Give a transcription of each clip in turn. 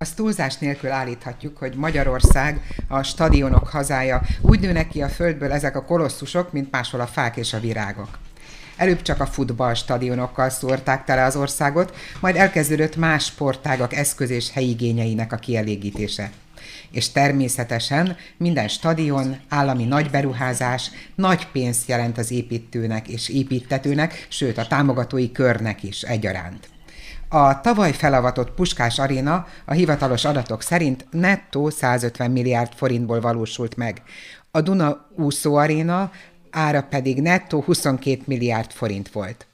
Az túlzás nélkül állíthatjuk, hogy Magyarország a stadionok hazája. Úgy nőnek ki a földből ezek a kolosszusok, mint máshol a fák és a virágok. Előbb csak a futballstadionokkal szórták tele az országot, majd elkezdődött más sportágak eszköz és helyigényeinek a kielégítése. És természetesen minden stadion, állami nagyberuházás nagy pénzt jelent az építőnek és építetőnek, sőt a támogatói körnek is egyaránt. A tavaly felavatott Puskás Aréna a hivatalos adatok szerint nettó 150 milliárd forintból valósult meg. A Duna úszó aréna ára pedig nettó 22 milliárd forint volt.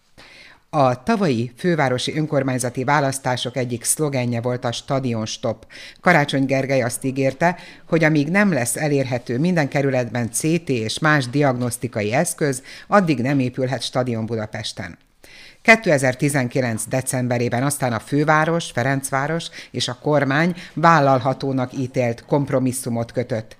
A tavalyi fővárosi önkormányzati választások egyik szlogenje volt a Stadion Stop. Karácsony Gergely azt ígérte, hogy amíg nem lesz elérhető minden kerületben CT és más diagnosztikai eszköz, addig nem épülhet stadion Budapesten. 2019. decemberében aztán a főváros, Ferencváros és a kormány vállalhatónak ítélt kompromisszumot kötött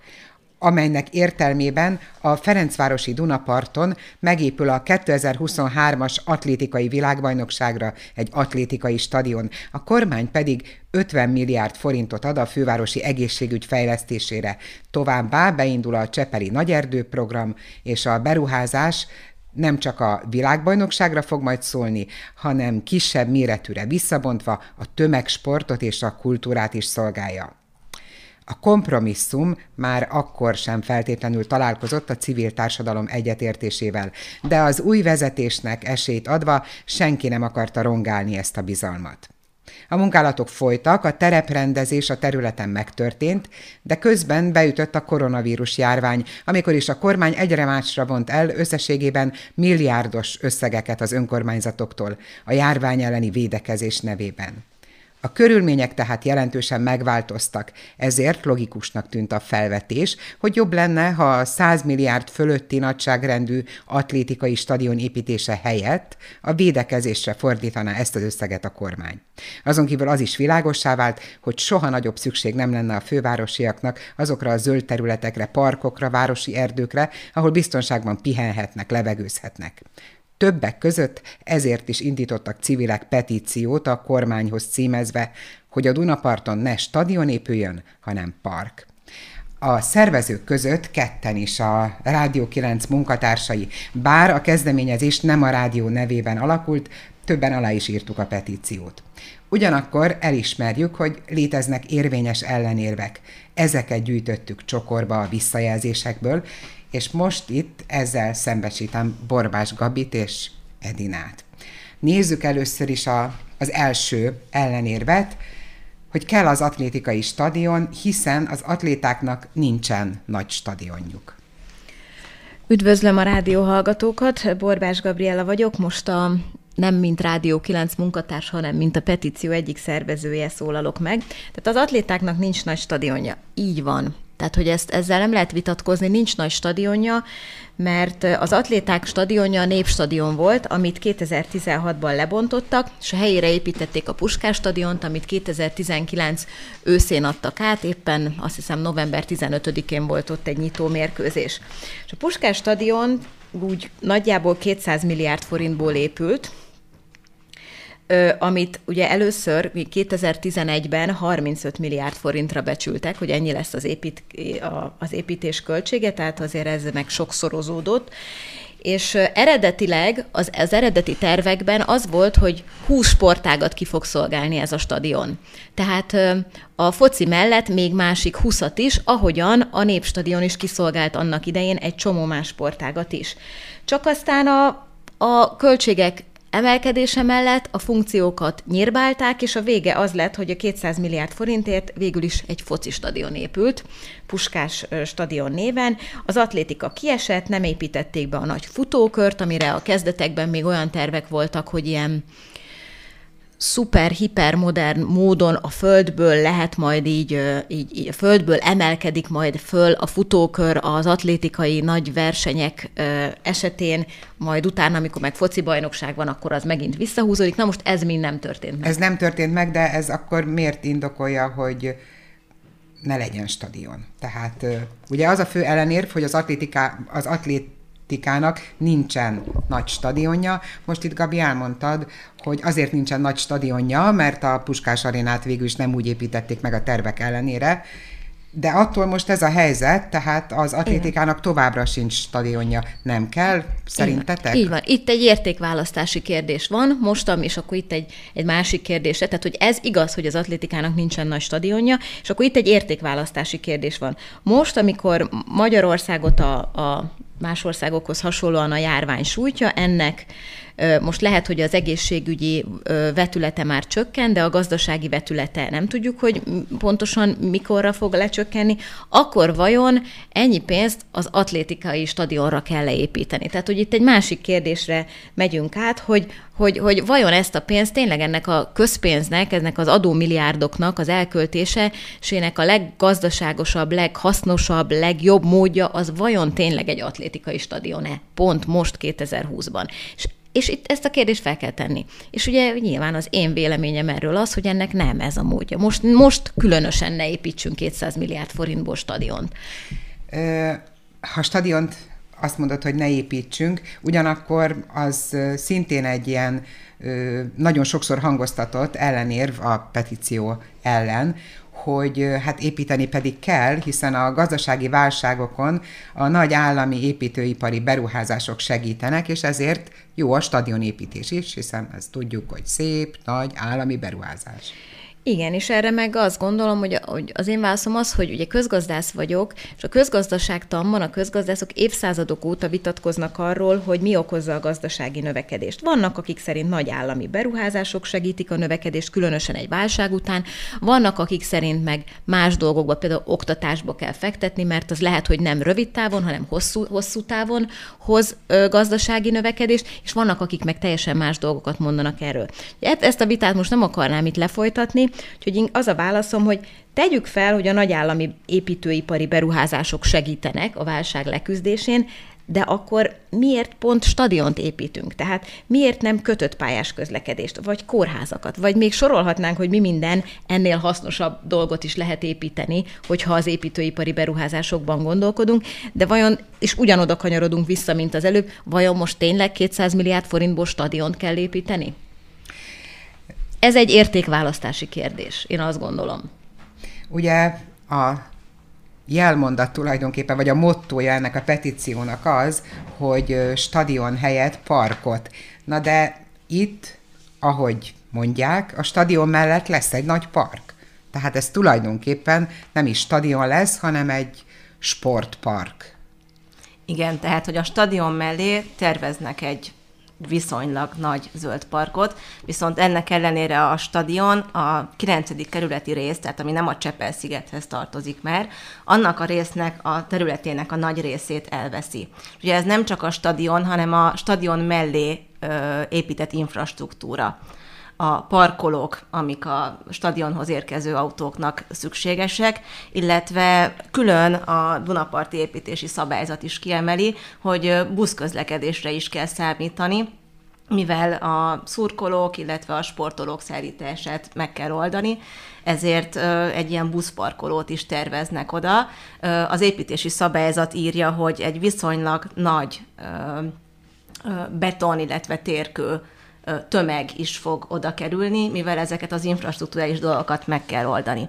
amelynek értelmében a Ferencvárosi Dunaparton megépül a 2023-as atlétikai világbajnokságra egy atlétikai stadion, a kormány pedig 50 milliárd forintot ad a fővárosi egészségügy fejlesztésére. Továbbá beindul a Csepeli Nagyerdő program, és a beruházás nem csak a világbajnokságra fog majd szólni, hanem kisebb méretűre visszabontva a tömegsportot és a kultúrát is szolgálja. A kompromisszum már akkor sem feltétlenül találkozott a civil társadalom egyetértésével, de az új vezetésnek esélyt adva senki nem akarta rongálni ezt a bizalmat. A munkálatok folytak, a tereprendezés a területen megtörtént, de közben beütött a koronavírus járvány, amikor is a kormány egyre másra vont el összességében milliárdos összegeket az önkormányzatoktól a járvány elleni védekezés nevében. A körülmények tehát jelentősen megváltoztak, ezért logikusnak tűnt a felvetés, hogy jobb lenne, ha a 100 milliárd fölötti nagyságrendű atlétikai stadion építése helyett a védekezésre fordítaná ezt az összeget a kormány. Azon kívül az is világossá vált, hogy soha nagyobb szükség nem lenne a fővárosiaknak azokra a zöld területekre, parkokra, városi erdőkre, ahol biztonságban pihenhetnek, levegőzhetnek. Többek között ezért is indítottak civilek petíciót a kormányhoz címezve, hogy a Dunaparton ne stadion épüljön, hanem park. A szervezők között ketten is a Rádió 9 munkatársai, bár a kezdeményezés nem a rádió nevében alakult, többen alá is írtuk a petíciót. Ugyanakkor elismerjük, hogy léteznek érvényes ellenérvek. Ezeket gyűjtöttük csokorba a visszajelzésekből, és most itt ezzel szembesítem Borbás Gabit és Edinát. Nézzük először is a, az első ellenérvet, hogy kell az atlétikai stadion, hiszen az atlétáknak nincsen nagy stadionjuk. Üdvözlöm a rádió hallgatókat, Borbás Gabriela vagyok, most a nem mint Rádió 9 munkatárs, hanem mint a petíció egyik szervezője szólalok meg. Tehát az atlétáknak nincs nagy stadionja. Így van. Tehát, hogy ezt, ezzel nem lehet vitatkozni, nincs nagy stadionja, mert az atléták stadionja a Népstadion volt, amit 2016-ban lebontottak, és a helyére építették a Puskás stadiont, amit 2019 őszén adtak át, éppen azt hiszem november 15-én volt ott egy nyitó mérkőzés. És a Puskás stadion úgy nagyjából 200 milliárd forintból épült, amit ugye először 2011-ben 35 milliárd forintra becsültek, hogy ennyi lesz az, épít, az építés költsége, tehát azért ez meg sokszorozódott, és eredetileg az, az eredeti tervekben az volt, hogy 20 sportágat ki fog szolgálni ez a stadion. Tehát a foci mellett még másik 20 is, ahogyan a Népstadion is kiszolgált annak idején egy csomó más sportágat is. Csak aztán a, a költségek emelkedése mellett a funkciókat nyírbálták, és a vége az lett, hogy a 200 milliárd forintért végül is egy foci stadion épült, Puskás stadion néven. Az atlétika kiesett, nem építették be a nagy futókört, amire a kezdetekben még olyan tervek voltak, hogy ilyen szuper, hipermodern módon a földből lehet majd így, így, így a földből emelkedik majd föl a futókör az atlétikai nagy versenyek esetén, majd utána, amikor meg foci bajnokság van, akkor az megint visszahúzódik. Na most ez mind nem történt meg. Ez nem történt meg, de ez akkor miért indokolja, hogy ne legyen stadion? Tehát ugye az a fő ellenérv, hogy az, atlétika, az atlét atlétikának nincsen nagy stadionja. Most itt Gabi elmondtad, hogy azért nincsen nagy stadionja, mert a Puskás arénát végül is nem úgy építették meg a tervek ellenére, de attól most ez a helyzet, tehát az atlétikának továbbra sincs stadionja. Nem kell, szerintetek? Így van. Itt egy értékválasztási kérdés van, mostam, és akkor itt egy, egy másik kérdés. Tehát, hogy ez igaz, hogy az atlétikának nincsen nagy stadionja, és akkor itt egy értékválasztási kérdés van. Most, amikor Magyarországot a, a más országokhoz hasonlóan a járvány sújtja, ennek most lehet, hogy az egészségügyi vetülete már csökken, de a gazdasági vetülete nem tudjuk, hogy pontosan mikorra fog lecsökkenni, akkor vajon ennyi pénzt az atlétikai stadionra kell leépíteni? Tehát, hogy itt egy másik kérdésre megyünk át, hogy, hogy, hogy vajon ezt a pénzt tényleg ennek a közpénznek, ennek az adómilliárdoknak az elköltésének a leggazdaságosabb, leghasznosabb, legjobb módja az vajon tényleg egy atlétikai stadion-e? Pont most 2020-ban. És és itt ezt a kérdést fel kell tenni. És ugye nyilván az én véleményem erről az, hogy ennek nem ez a módja. Most, most különösen ne építsünk 200 milliárd forintból stadiont. Ha stadiont azt mondod, hogy ne építsünk, ugyanakkor az szintén egy ilyen nagyon sokszor hangoztatott ellenérv a petíció ellen, hogy hát építeni pedig kell, hiszen a gazdasági válságokon a nagy állami építőipari beruházások segítenek, és ezért jó a stadionépítés is, hiszen ezt tudjuk, hogy szép, nagy állami beruházás. Igen, és erre meg azt gondolom, hogy, hogy az én válaszom az, hogy ugye közgazdász vagyok, és a közgazdaságtanban a közgazdászok évszázadok óta vitatkoznak arról, hogy mi okozza a gazdasági növekedést. Vannak, akik szerint nagy állami beruházások segítik a növekedést, különösen egy válság után, vannak, akik szerint meg más dolgokba, például oktatásba kell fektetni, mert az lehet, hogy nem rövid távon, hanem hosszú, hosszú távon hoz ö, gazdasági növekedést, és vannak, akik meg teljesen más dolgokat mondanak erről. Ezt a vitát most nem akarnám itt lefolytatni, Úgyhogy az a válaszom, hogy tegyük fel, hogy a nagyállami építőipari beruházások segítenek a válság leküzdésén, de akkor miért pont stadiont építünk? Tehát miért nem kötött pályás közlekedést, vagy kórházakat, vagy még sorolhatnánk, hogy mi minden ennél hasznosabb dolgot is lehet építeni, hogyha az építőipari beruházásokban gondolkodunk, de vajon, és ugyanoda kanyarodunk vissza, mint az előbb, vajon most tényleg 200 milliárd forintból stadiont kell építeni? Ez egy értékválasztási kérdés, én azt gondolom. Ugye a jelmondat tulajdonképpen, vagy a mottoja ennek a petíciónak az, hogy stadion helyett parkot. Na de itt, ahogy mondják, a stadion mellett lesz egy nagy park. Tehát ez tulajdonképpen nem is stadion lesz, hanem egy sportpark. Igen, tehát, hogy a stadion mellé terveznek egy viszonylag nagy zöld parkot, viszont ennek ellenére a stadion a 9. kerületi rész, tehát ami nem a Csepel-szigethez tartozik már, annak a résznek a területének a nagy részét elveszi. Ugye ez nem csak a stadion, hanem a stadion mellé ö, épített infrastruktúra a parkolók, amik a stadionhoz érkező autóknak szükségesek, illetve külön a Dunaparti építési szabályzat is kiemeli, hogy buszközlekedésre is kell számítani, mivel a szurkolók, illetve a sportolók szállítását meg kell oldani, ezért egy ilyen buszparkolót is terveznek oda. Az építési szabályzat írja, hogy egy viszonylag nagy beton, illetve térkő tömeg is fog oda kerülni, mivel ezeket az infrastruktúrális dolgokat meg kell oldani.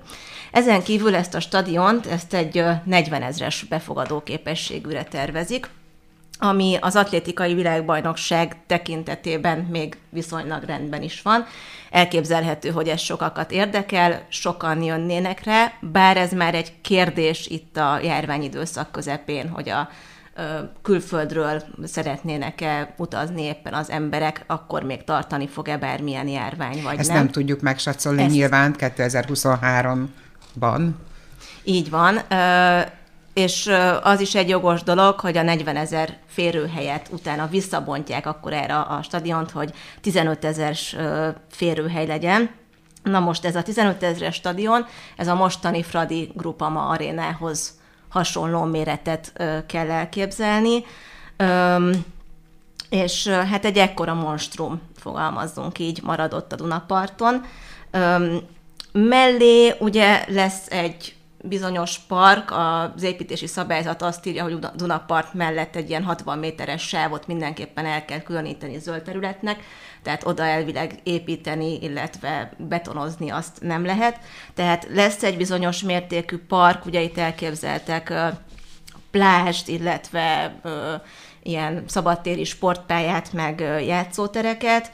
Ezen kívül ezt a stadiont, ezt egy 40 ezres befogadó képességűre tervezik, ami az atlétikai világbajnokság tekintetében még viszonylag rendben is van. Elképzelhető, hogy ez sokakat érdekel, sokan jönnének rá, bár ez már egy kérdés itt a járványidőszak közepén, hogy a külföldről szeretnének-e utazni éppen az emberek, akkor még tartani fog-e bármilyen járvány, vagy Ezt nem. nem tudjuk megsatszolni Ezt... nyilván 2023-ban. Így van, és az is egy jogos dolog, hogy a 40 ezer férőhelyet utána visszabontják akkor erre a stadiont, hogy 15 ezer férőhely legyen. Na most ez a 15 ezeres stadion, ez a mostani Fradi Grupama arénához hasonló méretet kell elképzelni. És hát egy ekkora monstrum, fogalmazzunk így, maradott a Dunaparton. Mellé ugye lesz egy bizonyos park, az építési szabályzat azt írja, hogy Dunapart mellett egy ilyen 60 méteres sávot mindenképpen el kell különíteni zöld területnek, tehát oda elvileg építeni, illetve betonozni azt nem lehet. Tehát lesz egy bizonyos mértékű park, ugye itt elképzeltek plást, illetve ilyen szabadtéri sportpályát, meg játszótereket,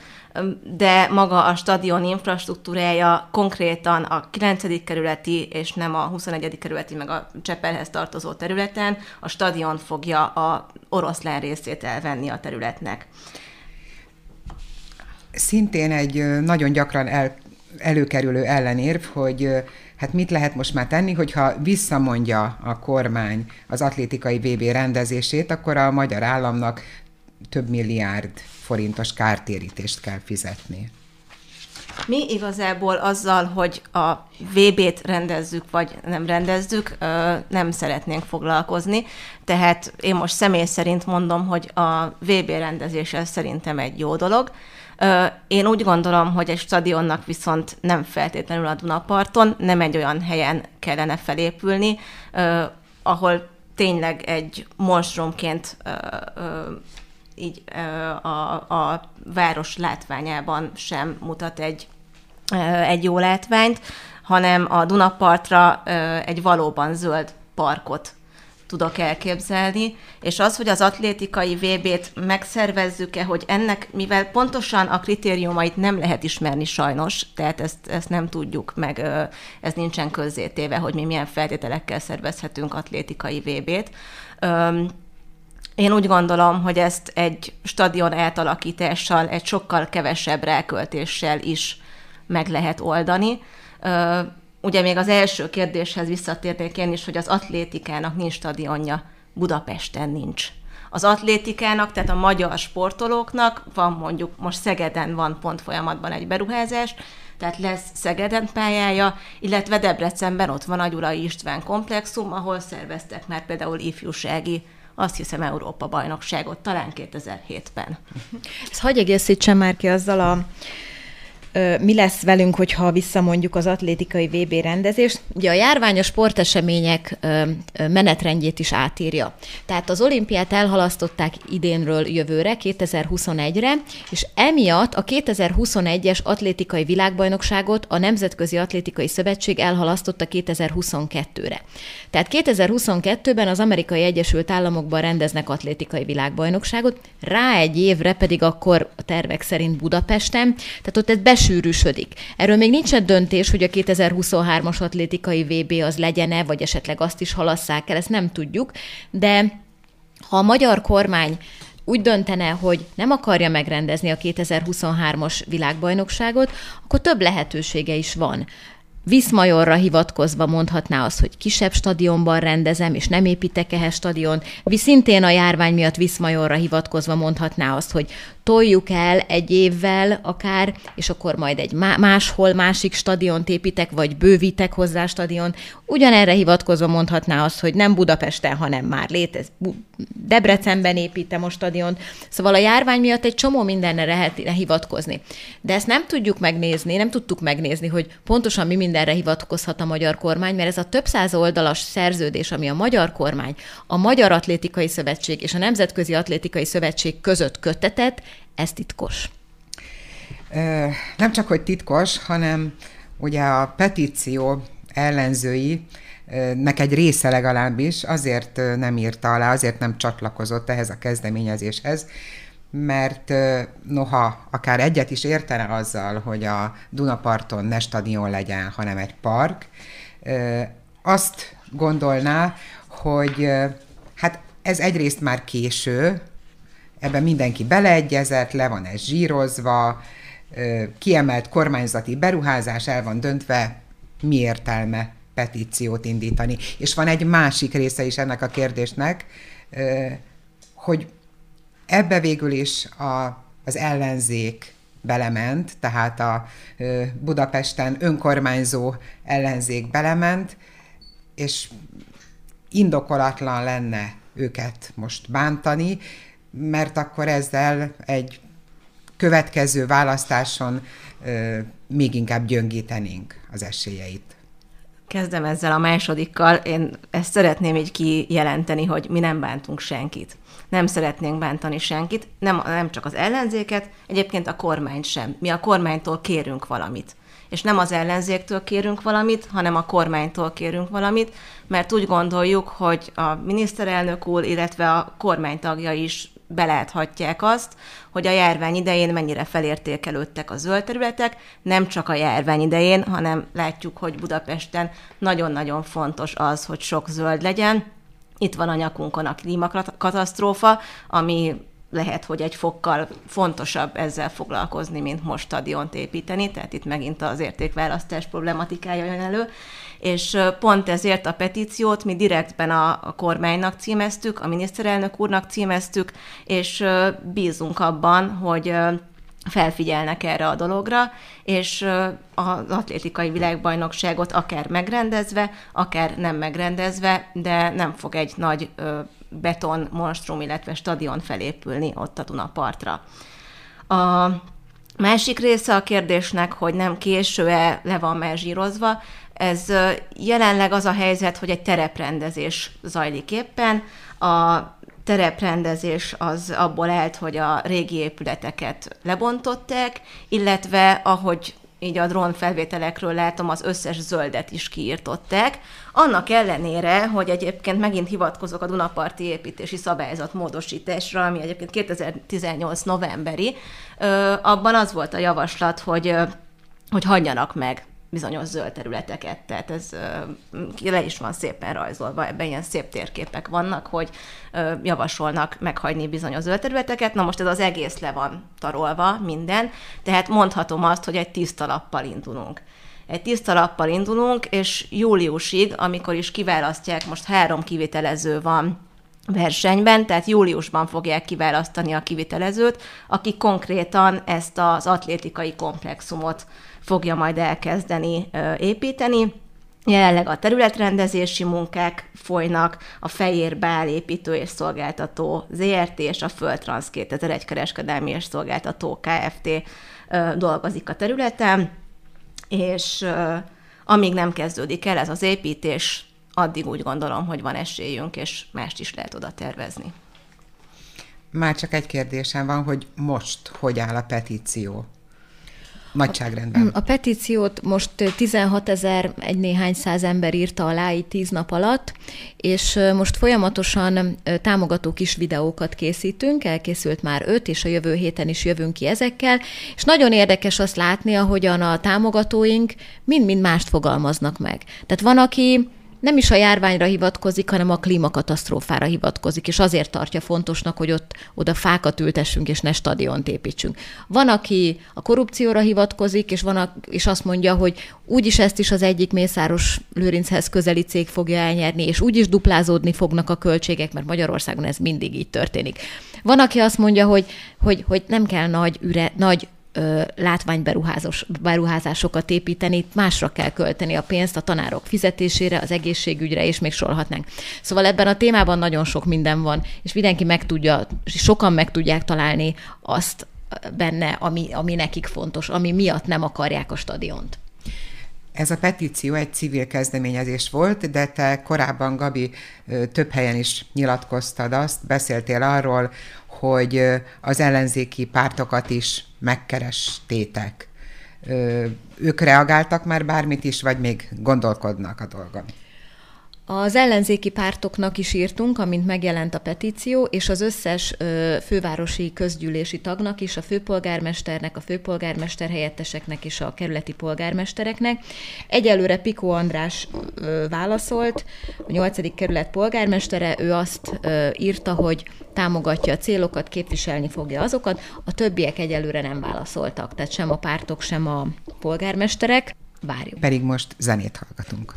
de maga a stadion infrastruktúrája konkrétan a 9. kerületi és nem a 21. kerületi, meg a Csepelhez tartozó területen a stadion fogja a oroszlán részét elvenni a területnek. Szintén egy nagyon gyakran el, előkerülő ellenérv, hogy hát mit lehet most már tenni, hogyha visszamondja a kormány az atlétikai VB rendezését, akkor a magyar államnak több milliárd forintos kártérítést kell fizetni. Mi igazából azzal, hogy a VB-t rendezzük, vagy nem rendezzük, nem szeretnénk foglalkozni. Tehát én most személy szerint mondom, hogy a VB rendezése szerintem egy jó dolog. Én úgy gondolom, hogy egy stadionnak viszont nem feltétlenül a Dunaparton, nem egy olyan helyen kellene felépülni, ahol tényleg egy monstrumként így a, a város látványában sem mutat egy, egy jó látványt, hanem a Dunapartra egy valóban zöld parkot tudok elképzelni, és az, hogy az atlétikai VB-t megszervezzük-e, hogy ennek, mivel pontosan a kritériumait nem lehet ismerni sajnos, tehát ezt, ezt nem tudjuk, meg ez nincsen közzétéve, hogy mi milyen feltételekkel szervezhetünk atlétikai VB-t, én úgy gondolom, hogy ezt egy stadion átalakítással, egy sokkal kevesebb ráköltéssel is meg lehet oldani. Ugye még az első kérdéshez visszatérnék én is, hogy az atlétikának nincs stadionja, Budapesten nincs. Az atlétikának, tehát a magyar sportolóknak van mondjuk, most Szegeden van pont folyamatban egy beruházás, tehát lesz Szegeden pályája, illetve Debrecenben ott van a Gyulai István komplexum, ahol szerveztek már például ifjúsági azt hiszem Európa bajnokságot, talán 2007-ben. Ezt hagyj egészítsem már ki azzal a mi lesz velünk, hogyha visszamondjuk az atlétikai VB rendezést. Ugye a járvány a sportesemények menetrendjét is átírja. Tehát az olimpiát elhalasztották idénről jövőre, 2021-re, és emiatt a 2021-es atlétikai világbajnokságot a Nemzetközi Atlétikai Szövetség elhalasztotta 2022-re. Tehát 2022-ben az Amerikai Egyesült Államokban rendeznek atlétikai világbajnokságot, rá egy évre pedig akkor a tervek szerint Budapesten, tehát ott ez besűrűsödik. Erről még nincsen döntés, hogy a 2023-as atlétikai VB az legyen-e, vagy esetleg azt is halasszák el, ezt nem tudjuk, de ha a magyar kormány úgy döntene, hogy nem akarja megrendezni a 2023-as világbajnokságot, akkor több lehetősége is van. Viszmajorra hivatkozva mondhatná azt, hogy kisebb stadionban rendezem, és nem építek ehhez stadion. Szintén a járvány miatt Viszmajorra hivatkozva mondhatná azt, hogy toljuk el egy évvel akár, és akkor majd egy máshol másik stadiont építek, vagy bővítek hozzá stadion. Ugyanerre hivatkozva mondhatná azt, hogy nem Budapesten, hanem már létez. Debrecenben építem a stadiont. Szóval a járvány miatt egy csomó mindenre lehet hivatkozni. De ezt nem tudjuk megnézni, nem tudtuk megnézni, hogy pontosan mi mindenre hivatkozhat a magyar kormány, mert ez a több száz oldalas szerződés, ami a magyar kormány, a Magyar Atlétikai Szövetség és a Nemzetközi Atlétikai Szövetség között kötetett, ez titkos. Nem csak, hogy titkos, hanem ugye a petíció ellenzői nek egy része legalábbis azért nem írta alá, azért nem csatlakozott ehhez a kezdeményezéshez, mert noha akár egyet is értene azzal, hogy a Dunaparton ne stadion legyen, hanem egy park, azt gondolná, hogy hát ez egyrészt már késő, ebben mindenki beleegyezett, le van ez zsírozva, kiemelt kormányzati beruházás el van döntve, mi értelme petíciót indítani. És van egy másik része is ennek a kérdésnek, hogy ebbe végül is a, az ellenzék belement, tehát a Budapesten önkormányzó ellenzék belement, és indokolatlan lenne őket most bántani, mert akkor ezzel egy következő választáson még inkább gyöngítenénk az esélyeit. Kezdem ezzel a másodikkal. Én ezt szeretném így kijelenteni, hogy mi nem bántunk senkit. Nem szeretnénk bántani senkit, nem, nem csak az ellenzéket, egyébként a kormányt sem. Mi a kormánytól kérünk valamit és nem az ellenzéktől kérünk valamit, hanem a kormánytól kérünk valamit, mert úgy gondoljuk, hogy a miniszterelnök úr, illetve a kormánytagja is beláthatják azt, hogy a járvány idején mennyire felértékelődtek a zöld területek, nem csak a járvány idején, hanem látjuk, hogy Budapesten nagyon-nagyon fontos az, hogy sok zöld legyen. Itt van a nyakunkon a klímakatasztrófa, ami lehet, hogy egy fokkal fontosabb ezzel foglalkozni, mint most stadiont építeni, tehát itt megint az értékválasztás problematikája jön elő, és pont ezért a petíciót mi direktben a, a kormánynak címeztük, a miniszterelnök úrnak címeztük, és bízunk abban, hogy felfigyelnek erre a dologra, és az atlétikai világbajnokságot akár megrendezve, akár nem megrendezve, de nem fog egy nagy beton monstrum, illetve stadion felépülni ott a Dunapartra. A másik része a kérdésnek, hogy nem késő-e le van már zsírozva, ez jelenleg az a helyzet, hogy egy tereprendezés zajlik éppen. A tereprendezés az abból állt, hogy a régi épületeket lebontották, illetve ahogy így a drón felvételekről látom, az összes zöldet is kiírtották. Annak ellenére, hogy egyébként megint hivatkozok a Dunaparti építési szabályzat módosításra, ami egyébként 2018 novemberi, abban az volt a javaslat, hogy, hogy hagyjanak meg bizonyos zöld területeket, tehát ez le is van szépen rajzolva, ebben ilyen szép térképek vannak, hogy javasolnak meghagyni bizonyos zöld területeket, na most ez az egész le van tarolva, minden, tehát mondhatom azt, hogy egy tiszta lappal indulunk. Egy tiszta lappal indulunk, és júliusig, amikor is kiválasztják, most három kivitelező van, versenyben, tehát júliusban fogják kiválasztani a kivitelezőt, aki konkrétan ezt az atlétikai komplexumot fogja majd elkezdeni építeni. Jelenleg a területrendezési munkák folynak, a Fejér Bál építő és szolgáltató ZRT és a Földtransz 2001 kereskedelmi és szolgáltató Kft. dolgozik a területen, és amíg nem kezdődik el ez az építés, addig úgy gondolom, hogy van esélyünk, és mást is lehet oda tervezni. Már csak egy kérdésem van, hogy most hogy áll a petíció? Nagyságrendben. A petíciót most 16 ezer, egy néhány száz ember írta alá így tíz nap alatt, és most folyamatosan támogató kis videókat készítünk, elkészült már öt, és a jövő héten is jövünk ki ezekkel, és nagyon érdekes azt látni, ahogyan a támogatóink mind-mind mást fogalmaznak meg. Tehát van, aki nem is a járványra hivatkozik, hanem a klímakatasztrófára hivatkozik, és azért tartja fontosnak, hogy ott oda fákat ültessünk, és ne stadiont építsünk. Van, aki a korrupcióra hivatkozik, és, van a, és azt mondja, hogy úgyis ezt is az egyik Mészáros Lőrinchez közeli cég fogja elnyerni, és úgyis duplázódni fognak a költségek, mert Magyarországon ez mindig így történik. Van, aki azt mondja, hogy, hogy, hogy nem kell nagy, üre, nagy látványberuházásokat építeni, másra kell költeni a pénzt a tanárok fizetésére, az egészségügyre, és még sorolhatnánk. Szóval ebben a témában nagyon sok minden van, és mindenki meg tudja, sokan meg tudják találni azt benne, ami, ami nekik fontos, ami miatt nem akarják a stadiont. Ez a petíció egy civil kezdeményezés volt, de te korábban, Gabi, több helyen is nyilatkoztad azt, beszéltél arról, hogy az ellenzéki pártokat is megkerestétek. Ők reagáltak már bármit is, vagy még gondolkodnak a dolgon? Az ellenzéki pártoknak is írtunk, amint megjelent a petíció, és az összes ö, fővárosi közgyűlési tagnak is, a főpolgármesternek, a főpolgármester helyetteseknek és a kerületi polgármestereknek. Egyelőre Piko András ö, válaszolt, a 8. kerület polgármestere, ő azt ö, írta, hogy támogatja a célokat, képviselni fogja azokat, a többiek egyelőre nem válaszoltak, tehát sem a pártok, sem a polgármesterek. Várjuk. Pedig most zenét hallgatunk.